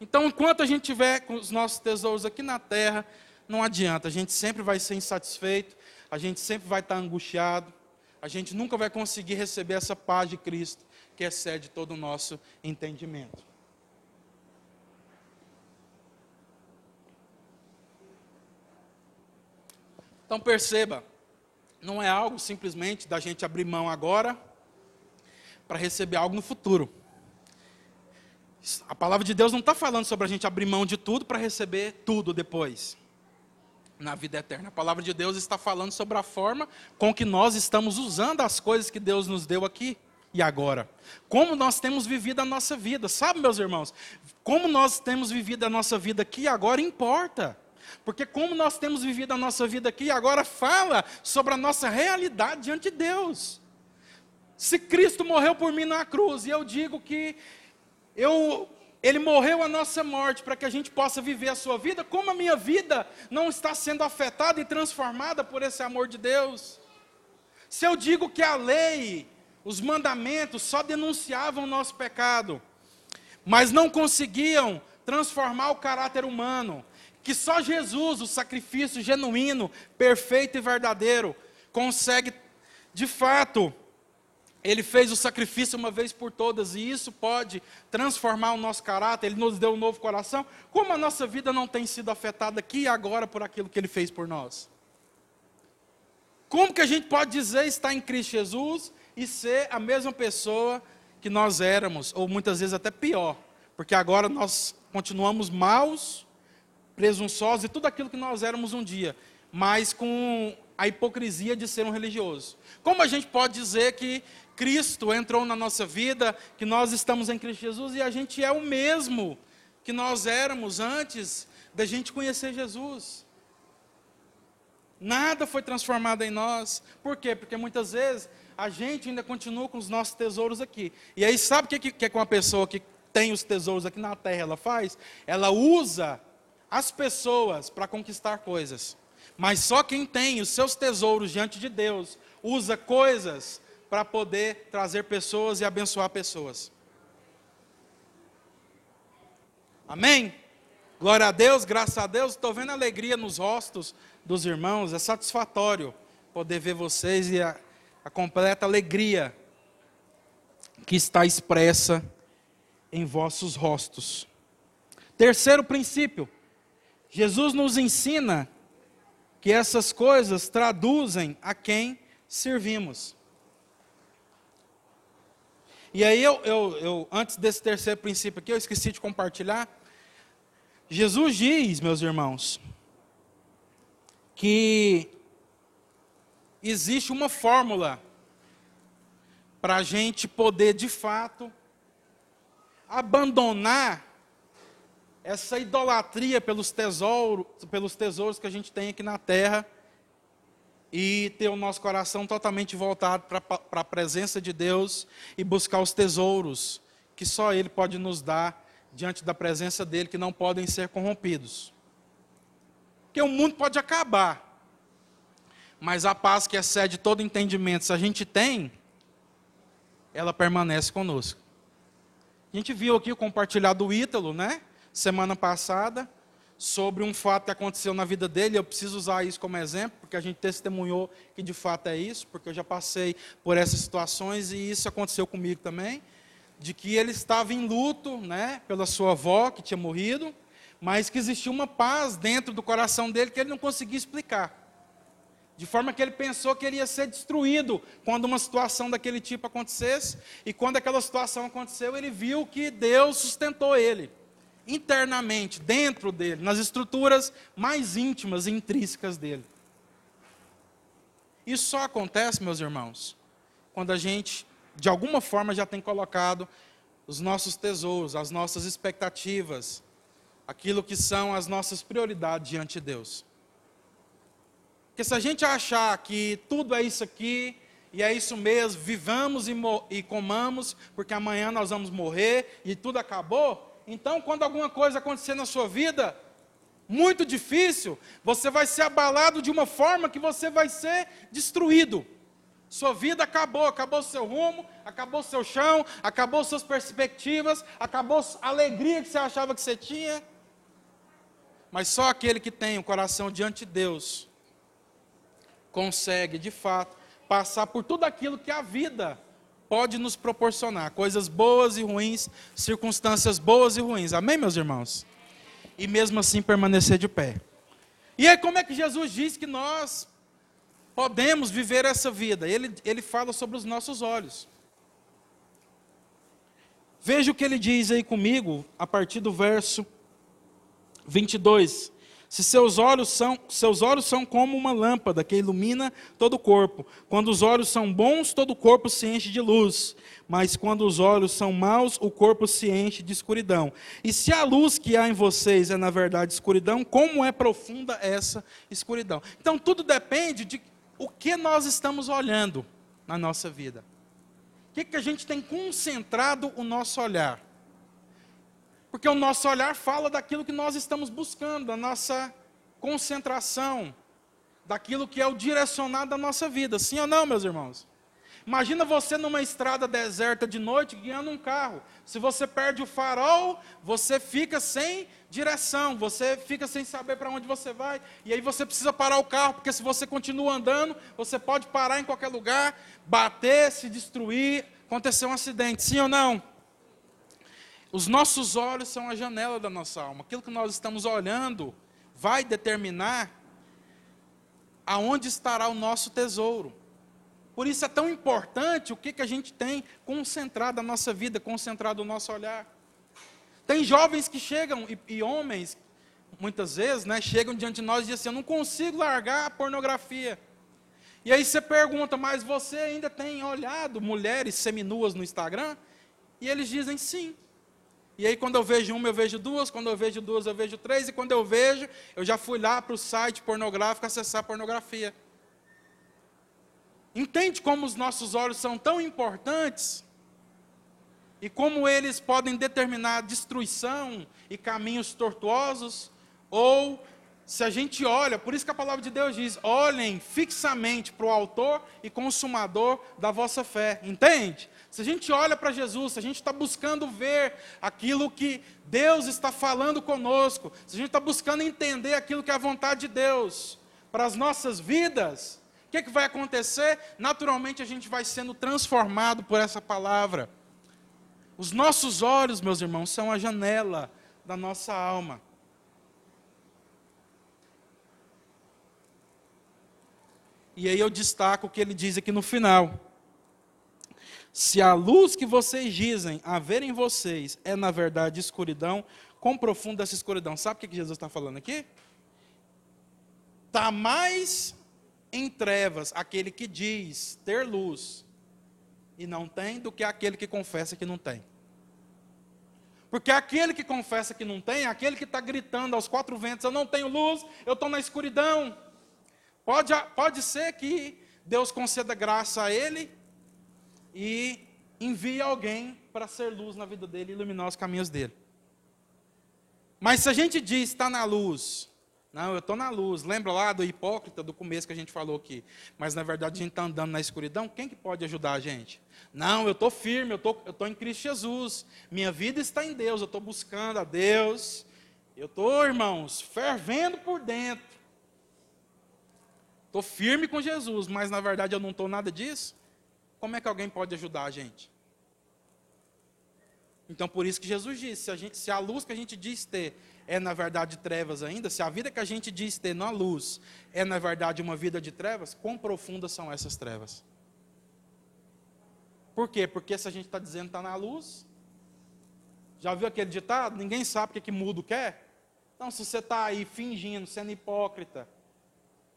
Então, enquanto a gente tiver com os nossos tesouros aqui na terra, não adianta, a gente sempre vai ser insatisfeito, a gente sempre vai estar angustiado, a gente nunca vai conseguir receber essa paz de Cristo que excede todo o nosso entendimento. Então perceba, não é algo simplesmente da gente abrir mão agora para receber algo no futuro. A palavra de Deus não está falando sobre a gente abrir mão de tudo para receber tudo depois, na vida eterna. A palavra de Deus está falando sobre a forma com que nós estamos usando as coisas que Deus nos deu aqui e agora. Como nós temos vivido a nossa vida, sabe, meus irmãos? Como nós temos vivido a nossa vida aqui e agora importa. Porque como nós temos vivido a nossa vida aqui e agora fala sobre a nossa realidade diante de Deus. Se Cristo morreu por mim na cruz, e eu digo que eu, ele morreu a nossa morte para que a gente possa viver a sua vida, como a minha vida não está sendo afetada e transformada por esse amor de Deus? Se eu digo que a lei, os mandamentos só denunciavam o nosso pecado, mas não conseguiam transformar o caráter humano, que só Jesus, o sacrifício genuíno, perfeito e verdadeiro, consegue de fato ele fez o sacrifício uma vez por todas e isso pode transformar o nosso caráter, ele nos deu um novo coração. Como a nossa vida não tem sido afetada aqui e agora por aquilo que ele fez por nós? Como que a gente pode dizer estar em Cristo Jesus e ser a mesma pessoa que nós éramos, ou muitas vezes até pior, porque agora nós continuamos maus, presunçosos e tudo aquilo que nós éramos um dia, mas com a hipocrisia de ser um religioso. Como a gente pode dizer que Cristo entrou na nossa vida, que nós estamos em Cristo Jesus e a gente é o mesmo que nós éramos antes da gente conhecer Jesus. Nada foi transformado em nós. Por quê? Porque muitas vezes a gente ainda continua com os nossos tesouros aqui. E aí, sabe o que, que, é com uma pessoa que tem os tesouros aqui na terra ela faz? Ela usa as pessoas para conquistar coisas. Mas só quem tem os seus tesouros diante de Deus usa coisas para poder trazer pessoas e abençoar pessoas. Amém? Glória a Deus, graças a Deus. Estou vendo alegria nos rostos dos irmãos. É satisfatório poder ver vocês e a, a completa alegria que está expressa em vossos rostos. Terceiro princípio: Jesus nos ensina que essas coisas traduzem a quem servimos. E aí, eu, eu, eu, antes desse terceiro princípio aqui, eu esqueci de compartilhar. Jesus diz, meus irmãos, que existe uma fórmula para a gente poder, de fato, abandonar essa idolatria pelos tesouros, pelos tesouros que a gente tem aqui na terra e ter o nosso coração totalmente voltado para a presença de Deus e buscar os tesouros que só Ele pode nos dar diante da presença dele, que não podem ser corrompidos. Porque o mundo pode acabar, mas a paz que excede todo entendimento, se a gente tem, ela permanece conosco. A gente viu aqui o compartilhar do Ítalo, né? Semana passada, sobre um fato que aconteceu na vida dele. Eu preciso usar isso como exemplo, porque a gente testemunhou que de fato é isso, porque eu já passei por essas situações e isso aconteceu comigo também. De que ele estava em luto, né? Pela sua avó que tinha morrido, mas que existia uma paz dentro do coração dele que ele não conseguia explicar. De forma que ele pensou que ele ia ser destruído quando uma situação daquele tipo acontecesse. E quando aquela situação aconteceu, ele viu que Deus sustentou ele internamente, dentro dele, nas estruturas mais íntimas e intrínsecas dele. Isso só acontece, meus irmãos, quando a gente, de alguma forma, já tem colocado os nossos tesouros, as nossas expectativas, aquilo que são as nossas prioridades diante de Deus. Porque se a gente achar que tudo é isso aqui, e é isso mesmo, vivamos e, e, comamos, porque amanhã nós vamos morrer e tudo acabou. Então, quando alguma coisa acontecer na sua vida, muito difícil, você vai ser abalado de uma forma que você vai ser destruído. Sua vida acabou, acabou seu rumo, acabou seu chão, acabou suas perspectivas, acabou a alegria que você achava que você tinha. Mas só aquele que tem o coração diante de Deus consegue, de fato, passar por tudo aquilo que a vida pode nos proporcionar, coisas boas e ruins, circunstâncias boas e ruins. Amém, meus irmãos? E mesmo assim permanecer de pé. E aí, como é que Jesus diz que nós podemos viver essa vida? Ele, ele fala sobre os nossos olhos. Veja o que ele diz aí comigo, a partir do verso 22. Se seus olhos são, seus olhos são como uma lâmpada que ilumina todo o corpo. Quando os olhos são bons, todo o corpo se enche de luz. Mas quando os olhos são maus, o corpo se enche de escuridão. E se a luz que há em vocês é na verdade escuridão, como é profunda essa escuridão? Então tudo depende de o que nós estamos olhando na nossa vida. O que, que a gente tem concentrado o nosso olhar? Porque o nosso olhar fala daquilo que nós estamos buscando, da nossa concentração, daquilo que é o direcionado da nossa vida. Sim ou não, meus irmãos? Imagina você numa estrada deserta de noite guiando um carro. Se você perde o farol, você fica sem direção, você fica sem saber para onde você vai. E aí você precisa parar o carro, porque se você continua andando, você pode parar em qualquer lugar, bater, se destruir, acontecer um acidente. Sim ou não? Os nossos olhos são a janela da nossa alma. Aquilo que nós estamos olhando vai determinar aonde estará o nosso tesouro. Por isso é tão importante o que, que a gente tem concentrado a nossa vida, concentrado o nosso olhar. Tem jovens que chegam, e, e homens, muitas vezes, né, chegam diante de nós e dizem assim: Eu não consigo largar a pornografia. E aí você pergunta, mas você ainda tem olhado mulheres seminuas no Instagram? E eles dizem sim. E aí, quando eu vejo uma, eu vejo duas, quando eu vejo duas, eu vejo três, e quando eu vejo, eu já fui lá para o site pornográfico acessar pornografia. Entende como os nossos olhos são tão importantes? E como eles podem determinar destruição e caminhos tortuosos? Ou se a gente olha, por isso que a palavra de Deus diz: olhem fixamente para o Autor e Consumador da vossa fé, entende? Se a gente olha para Jesus, se a gente está buscando ver aquilo que Deus está falando conosco, se a gente está buscando entender aquilo que é a vontade de Deus para as nossas vidas, o que, que vai acontecer? Naturalmente a gente vai sendo transformado por essa palavra. Os nossos olhos, meus irmãos, são a janela da nossa alma. E aí eu destaco o que ele diz aqui no final. Se a luz que vocês dizem haver em vocês é na verdade escuridão, Quão profunda essa escuridão? Sabe o que Jesus está falando aqui? Está mais em trevas aquele que diz ter luz e não tem, do que aquele que confessa que não tem. Porque aquele que confessa que não tem, aquele que está gritando aos quatro ventos: Eu não tenho luz, eu estou na escuridão. Pode, pode ser que Deus conceda graça a ele e envie alguém para ser luz na vida dele iluminar os caminhos dele. Mas se a gente diz está na luz, não, eu estou na luz. Lembra lá do hipócrita do começo que a gente falou aqui? Mas na verdade a gente está andando na escuridão. Quem que pode ajudar a gente? Não, eu estou firme, eu estou eu tô em Cristo Jesus. Minha vida está em Deus, eu estou buscando a Deus. Eu estou, irmãos, fervendo por dentro. Estou firme com Jesus, mas na verdade eu não estou nada disso. Como é que alguém pode ajudar a gente? Então, por isso que Jesus disse: se a, gente, se a luz que a gente diz ter é na verdade trevas ainda, se a vida que a gente diz ter na luz é na verdade uma vida de trevas, quão profundas são essas trevas? Por quê? Porque se a gente está dizendo que está na luz, já viu aquele ditado? Ninguém sabe o que, que mudo quer? Então, se você está aí fingindo, sendo hipócrita,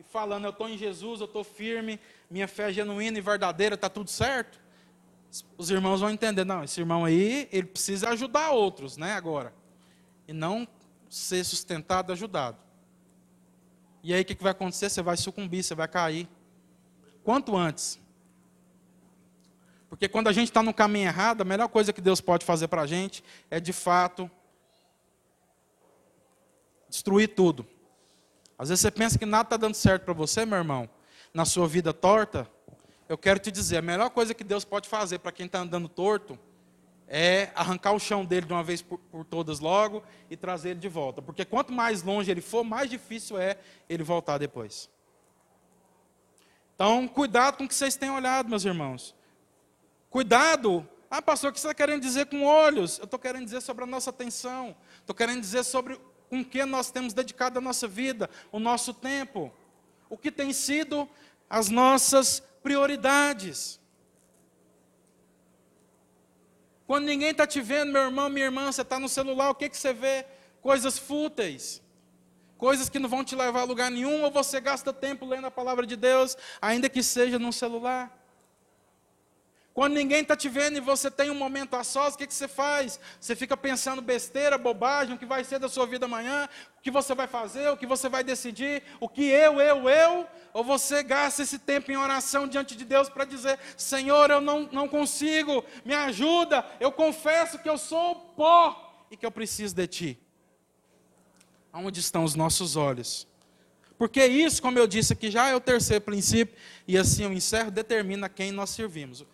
e falando, eu estou em Jesus, eu estou firme, minha fé é genuína e verdadeira, está tudo certo, os irmãos vão entender, não, esse irmão aí, ele precisa ajudar outros, né, agora. E não ser sustentado, ajudado. E aí o que, vai acontecer? Você vai sucumbir, você vai cair. Quanto antes. Porque quando a gente está no caminho errado, a melhor coisa que Deus pode fazer para a gente é, de fato, destruir tudo. Às vezes você pensa que nada está dando certo para você, meu irmão, na sua vida torta. Eu quero te dizer, a melhor coisa que Deus pode fazer para quem está andando torto é arrancar o chão dele de uma vez por, por, todas logo e trazer ele de volta. Porque quanto mais longe ele for, mais difícil é ele voltar depois. Então, cuidado com o que vocês têm olhado, meus irmãos. Cuidado. Ah, pastor, o que você está querendo dizer com olhos? Eu estou querendo dizer sobre a nossa atenção. Estou querendo dizer sobre com que nós temos dedicado a nossa vida, o nosso tempo. O que tem sido as nossas prioridades. Quando ninguém está te vendo, meu irmão, minha irmã, você está no celular, o que, que você vê? Coisas fúteis. Coisas que não vão te levar a lugar nenhum, ou você gasta tempo lendo a palavra de Deus, ainda que seja no celular. Quando ninguém está te vendo e você tem um momento a sós, o que, que você faz? Você fica pensando besteira, bobagem, o que vai ser da sua vida amanhã, o que você vai fazer, o que você vai decidir, o que eu, eu, eu, ou você gasta esse tempo em oração diante de Deus para dizer: Senhor, eu não, não consigo, me ajuda, eu confesso que eu sou pó e que eu preciso de Ti. Aonde estão os nossos olhos? Porque isso, como eu disse aqui, já é o terceiro princípio, e assim eu encerro, determina quem nós servimos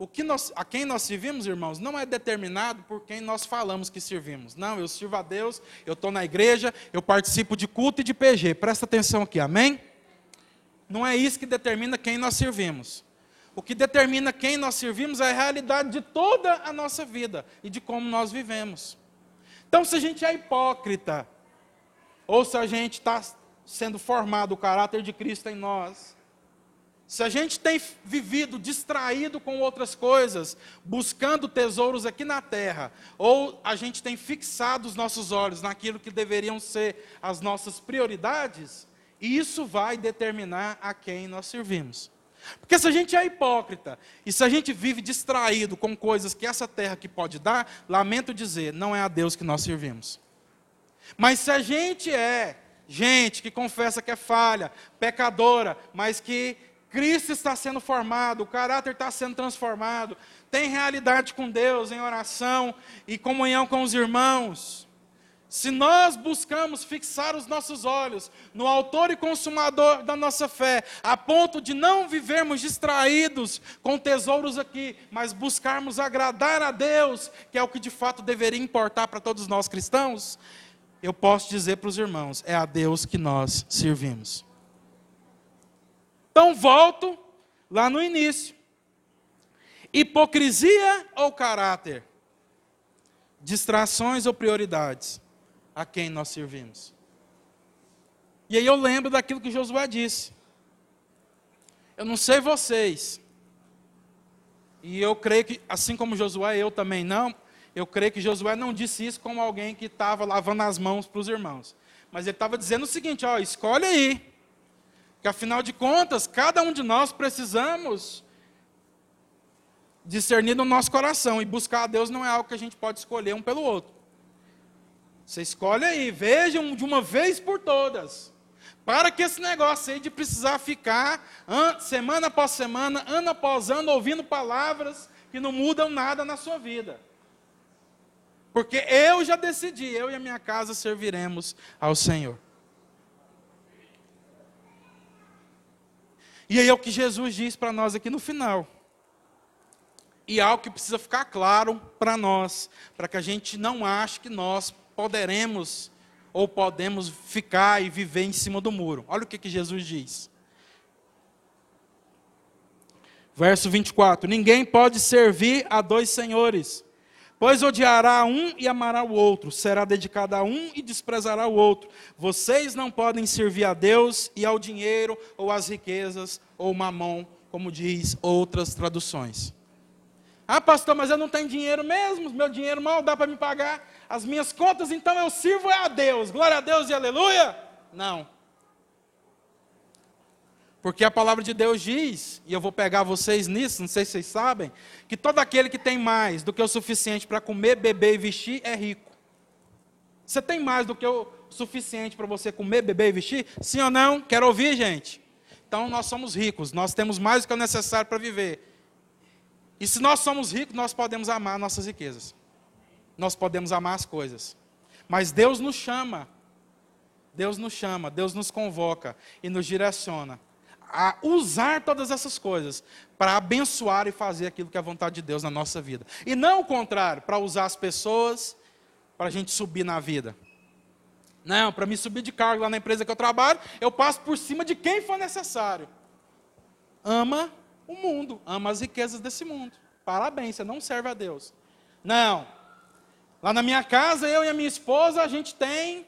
o que nós, a quem nós servimos, irmãos, não é determinado por quem nós falamos que servimos. Não, eu sirvo a Deus, eu estou na igreja, eu participo de culto e de PG. Presta atenção aqui, amém? Não é isso que determina quem nós servimos. O que determina quem nós servimos é a realidade de toda a nossa vida e de como nós vivemos. Então, se a gente é hipócrita, ou se a gente está sendo formado o caráter de Cristo em nós, se a gente tem vivido distraído com outras coisas, buscando tesouros aqui na terra, ou a gente tem fixado os nossos olhos naquilo que deveriam ser as nossas prioridades, isso vai determinar a quem nós servimos. Porque se a gente é hipócrita e se a gente vive distraído com coisas que essa terra que pode dar, lamento dizer, não é a Deus que nós servimos. Mas se a gente é gente que confessa que é falha, pecadora, mas que Cristo está sendo formado, o caráter está sendo transformado, tem realidade com Deus em oração e comunhão com os irmãos. Se nós buscamos fixar os nossos olhos no Autor e Consumador da nossa fé, a ponto de não vivermos distraídos com tesouros aqui, mas buscarmos agradar a Deus, que é o que de fato deveria importar para todos nós cristãos, eu posso dizer para os irmãos: é a Deus que nós servimos. Então volto lá no início. Hipocrisia ou caráter? Distrações ou prioridades? A quem nós servimos? E aí eu lembro daquilo que Josué disse. Eu não sei vocês. E eu creio que, assim como Josué, eu também não. Eu creio que Josué não disse isso como alguém que estava lavando as mãos para os irmãos. Mas ele estava dizendo o seguinte: ó, escolhe aí. Que afinal de contas, cada um de nós precisamos discernir no nosso coração. E buscar a Deus não é algo que a gente pode escolher um pelo outro. Você escolhe aí, vejam de uma vez por todas. Para que esse negócio aí de precisar ficar semana após semana, ano após ano, ouvindo palavras que não mudam nada na sua vida. Porque eu já decidi, eu e a minha casa serviremos ao Senhor. E aí é o que Jesus diz para nós aqui no final. E algo que precisa ficar claro para nós, para que a gente não ache que nós poderemos ou podemos ficar e viver em cima do muro. Olha o que, que Jesus diz. Verso 24: Ninguém pode servir a dois senhores, pois odiará um e amará o outro, será dedicado a um e desprezará o outro. Vocês não podem servir a Deus e ao dinheiro, ou às riquezas, ou mamão, como diz outras traduções. Ah, pastor, mas eu não tenho dinheiro mesmo, meu dinheiro mal dá para me pagar as minhas contas, então eu sirvo a Deus. Glória a Deus e aleluia? Não. Porque a palavra de Deus diz, e eu vou pegar vocês nisso, não sei se vocês sabem, que todo aquele que tem mais do que o suficiente para comer, beber e vestir é rico. Você tem mais do que o suficiente para você comer, beber e vestir? Sim ou não? Quero ouvir, gente. Então nós somos ricos, nós temos mais do que é necessário para viver. E se nós somos ricos, nós podemos amar nossas riquezas nós podemos amar as coisas. Mas Deus nos chama, Deus nos chama, Deus nos convoca e nos direciona a usar todas essas coisas para abençoar e fazer aquilo que é a vontade de Deus na nossa vida. E não o contrário, para usar as pessoas para a gente subir na vida. Não, para me subir de cargo lá na empresa que eu trabalho, eu passo por cima de quem for necessário. Ama o mundo, ama as riquezas desse mundo. Parabéns, você não serve a Deus. Não, Lá na minha casa, eu e a minha esposa, a gente tem.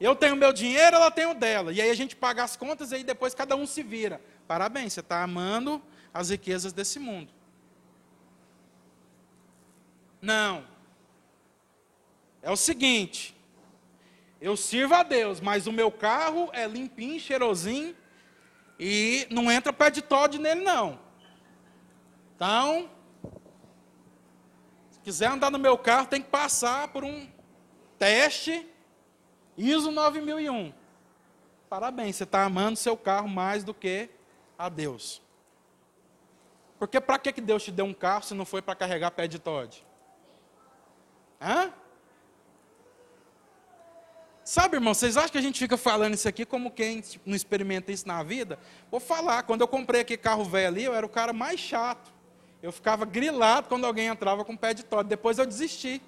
Eu tenho meu dinheiro, ela tem o dela. E aí a gente paga as contas e aí depois cada um se vira. Parabéns, você está amando as riquezas desse mundo. Não. É o seguinte. Eu sirvo a Deus, mas o meu carro é limpinho, cheirosinho. E não entra pé de Todd nele, não. Então, quiser andar no meu carro, tem que passar por um teste ISO 9001. Parabéns, você está amando seu carro mais do que a Deus. Porque para que Deus te deu um carro se não foi para carregar pé de Todd? Hã? Sabe, irmão, vocês acham que a gente fica falando isso aqui como quem não experimenta isso na vida? Vou falar, quando eu comprei aquele carro velho ali, eu era o cara mais chato. Eu ficava grilado quando alguém entrava com pé de Todd. Depois eu desisti.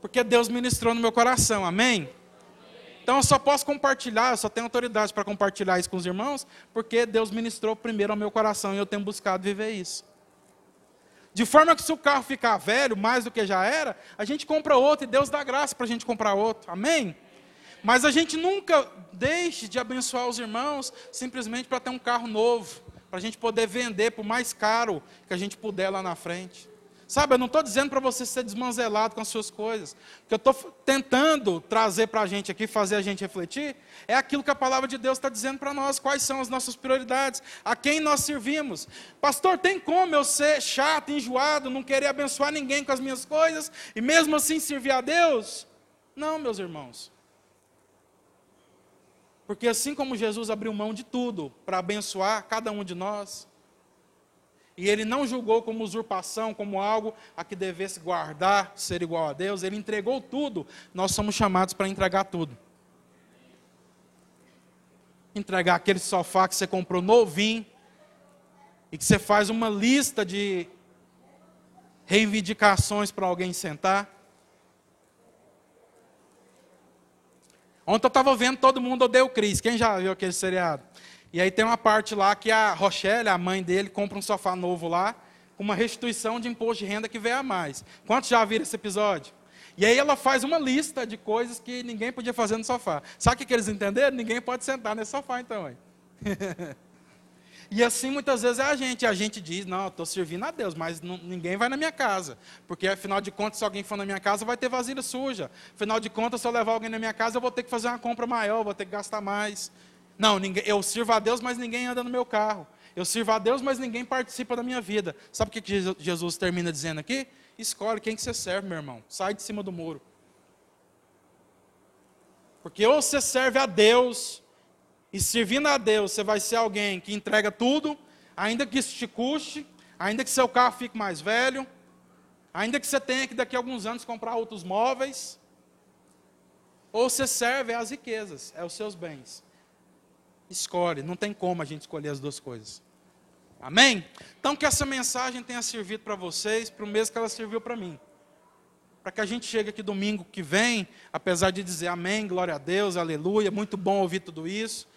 Porque Deus ministrou no meu coração. Amém? Então eu só posso compartilhar, eu só tenho autoridade para compartilhar isso com os irmãos, porque Deus ministrou primeiro ao meu coração e eu tenho buscado viver isso. De forma que se o carro ficar velho, mais do que já era, a gente compra outro e Deus dá graça para a gente comprar outro. Amém? Mas a gente nunca deixe de abençoar os irmãos simplesmente para ter um carro novo para a gente poder vender por mais caro que a gente puder lá na frente. Sabe, eu não estou dizendo para você ser desmanzelado com as suas coisas. O que eu estou tentando trazer para a gente aqui, fazer a gente refletir, é aquilo que a palavra de Deus está dizendo para nós, quais são as nossas prioridades, a quem nós servimos. Pastor, tem como eu ser chato, enjoado, não querer abençoar ninguém com as minhas coisas, e mesmo assim servir a Deus? Não, meus irmãos. Porque assim como Jesus abriu mão de tudo para abençoar cada um de nós, e ele não julgou como usurpação, como algo a que devesse guardar, ser igual a Deus, ele entregou tudo, nós somos chamados para entregar tudo. Entregar aquele sofá que você comprou novinho, e que você faz uma lista de reivindicações para alguém sentar. Ontem eu estava vendo Todo Mundo Odeia o Cris. Quem já viu aquele seriado? E aí tem uma parte lá que a Rochelle, a mãe dele, compra um sofá novo lá, com uma restituição de imposto de renda que veio a mais. Quantos já viram esse episódio? E aí ela faz uma lista de coisas que ninguém podia fazer no sofá. Sabe o que eles entenderam? Ninguém pode sentar nesse sofá então. E assim muitas vezes é a gente. A gente diz, não, estou servindo a Deus, mas não, ninguém vai na minha casa. Porque afinal de contas, se alguém for na minha casa, vai ter vasilha suja. Afinal de contas, se eu levar alguém na minha casa, eu vou ter que fazer uma compra maior, vou ter que gastar mais. Não, ninguém, eu sirvo a Deus, mas ninguém anda no meu carro. Eu sirvo a Deus, mas ninguém participa da minha vida. Sabe o que Jesus termina dizendo aqui? Escolhe quem que você serve, meu irmão. Sai de cima do muro. Porque ou você serve a Deus, e servindo a Deus, você vai ser alguém que entrega tudo, ainda que isso te custe, ainda que seu carro fique mais velho, ainda que você tenha que daqui a alguns anos comprar outros móveis. Ou você serve as riquezas, é os seus bens. Escolhe, não tem como a gente escolher as duas coisas. Amém? Então que essa mensagem tenha servido para vocês, para o mesmo que ela serviu para mim. Para que a gente chegue aqui domingo que vem, apesar de dizer amém, glória a Deus, aleluia, muito bom ouvir tudo isso.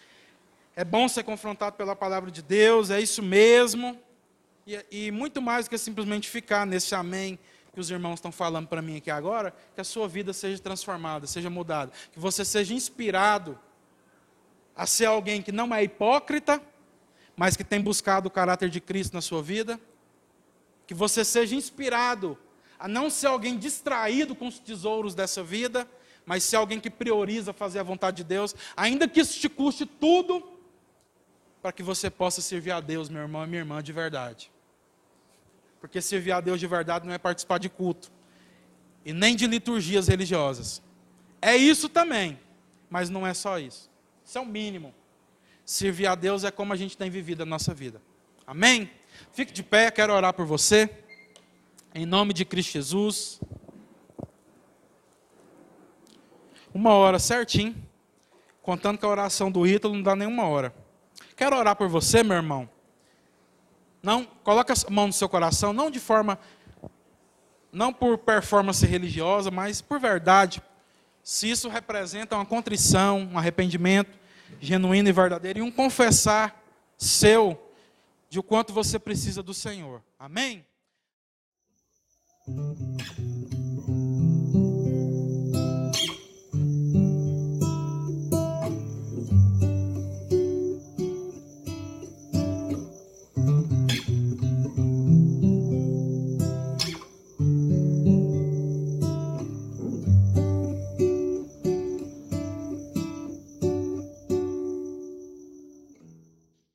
É bom ser confrontado pela palavra de Deus, é isso mesmo. E, e muito mais do que simplesmente ficar nesse amém que os irmãos estão falando para mim aqui agora, que a sua vida seja transformada, seja mudada, que você seja inspirado a ser alguém que não é hipócrita, mas que tem buscado o caráter de Cristo na sua vida, que você seja inspirado a não ser alguém distraído com os tesouros dessa vida, mas ser alguém que prioriza fazer a vontade de Deus, ainda que isso te custe tudo, para que você possa servir a Deus, meu irmão e minha irmã, de verdade. Porque servir a Deus de verdade não é participar de culto, e nem de liturgias religiosas. É isso também, mas não é só isso. Isso é o mínimo. Servir a Deus é como a gente tem vivido a nossa vida. Amém? Fique de pé, quero orar por você. Em nome de Cristo Jesus. Uma hora certinho. Contando que a oração do Ítalo não dá nenhuma hora. Quero orar por você, meu irmão. Não, coloca a mão no seu coração, não de forma, não por performance religiosa, mas por verdade. Se isso representa uma contrição, um arrependimento genuíno e verdadeiro e um confessar seu de o quanto você precisa do Senhor. Amém?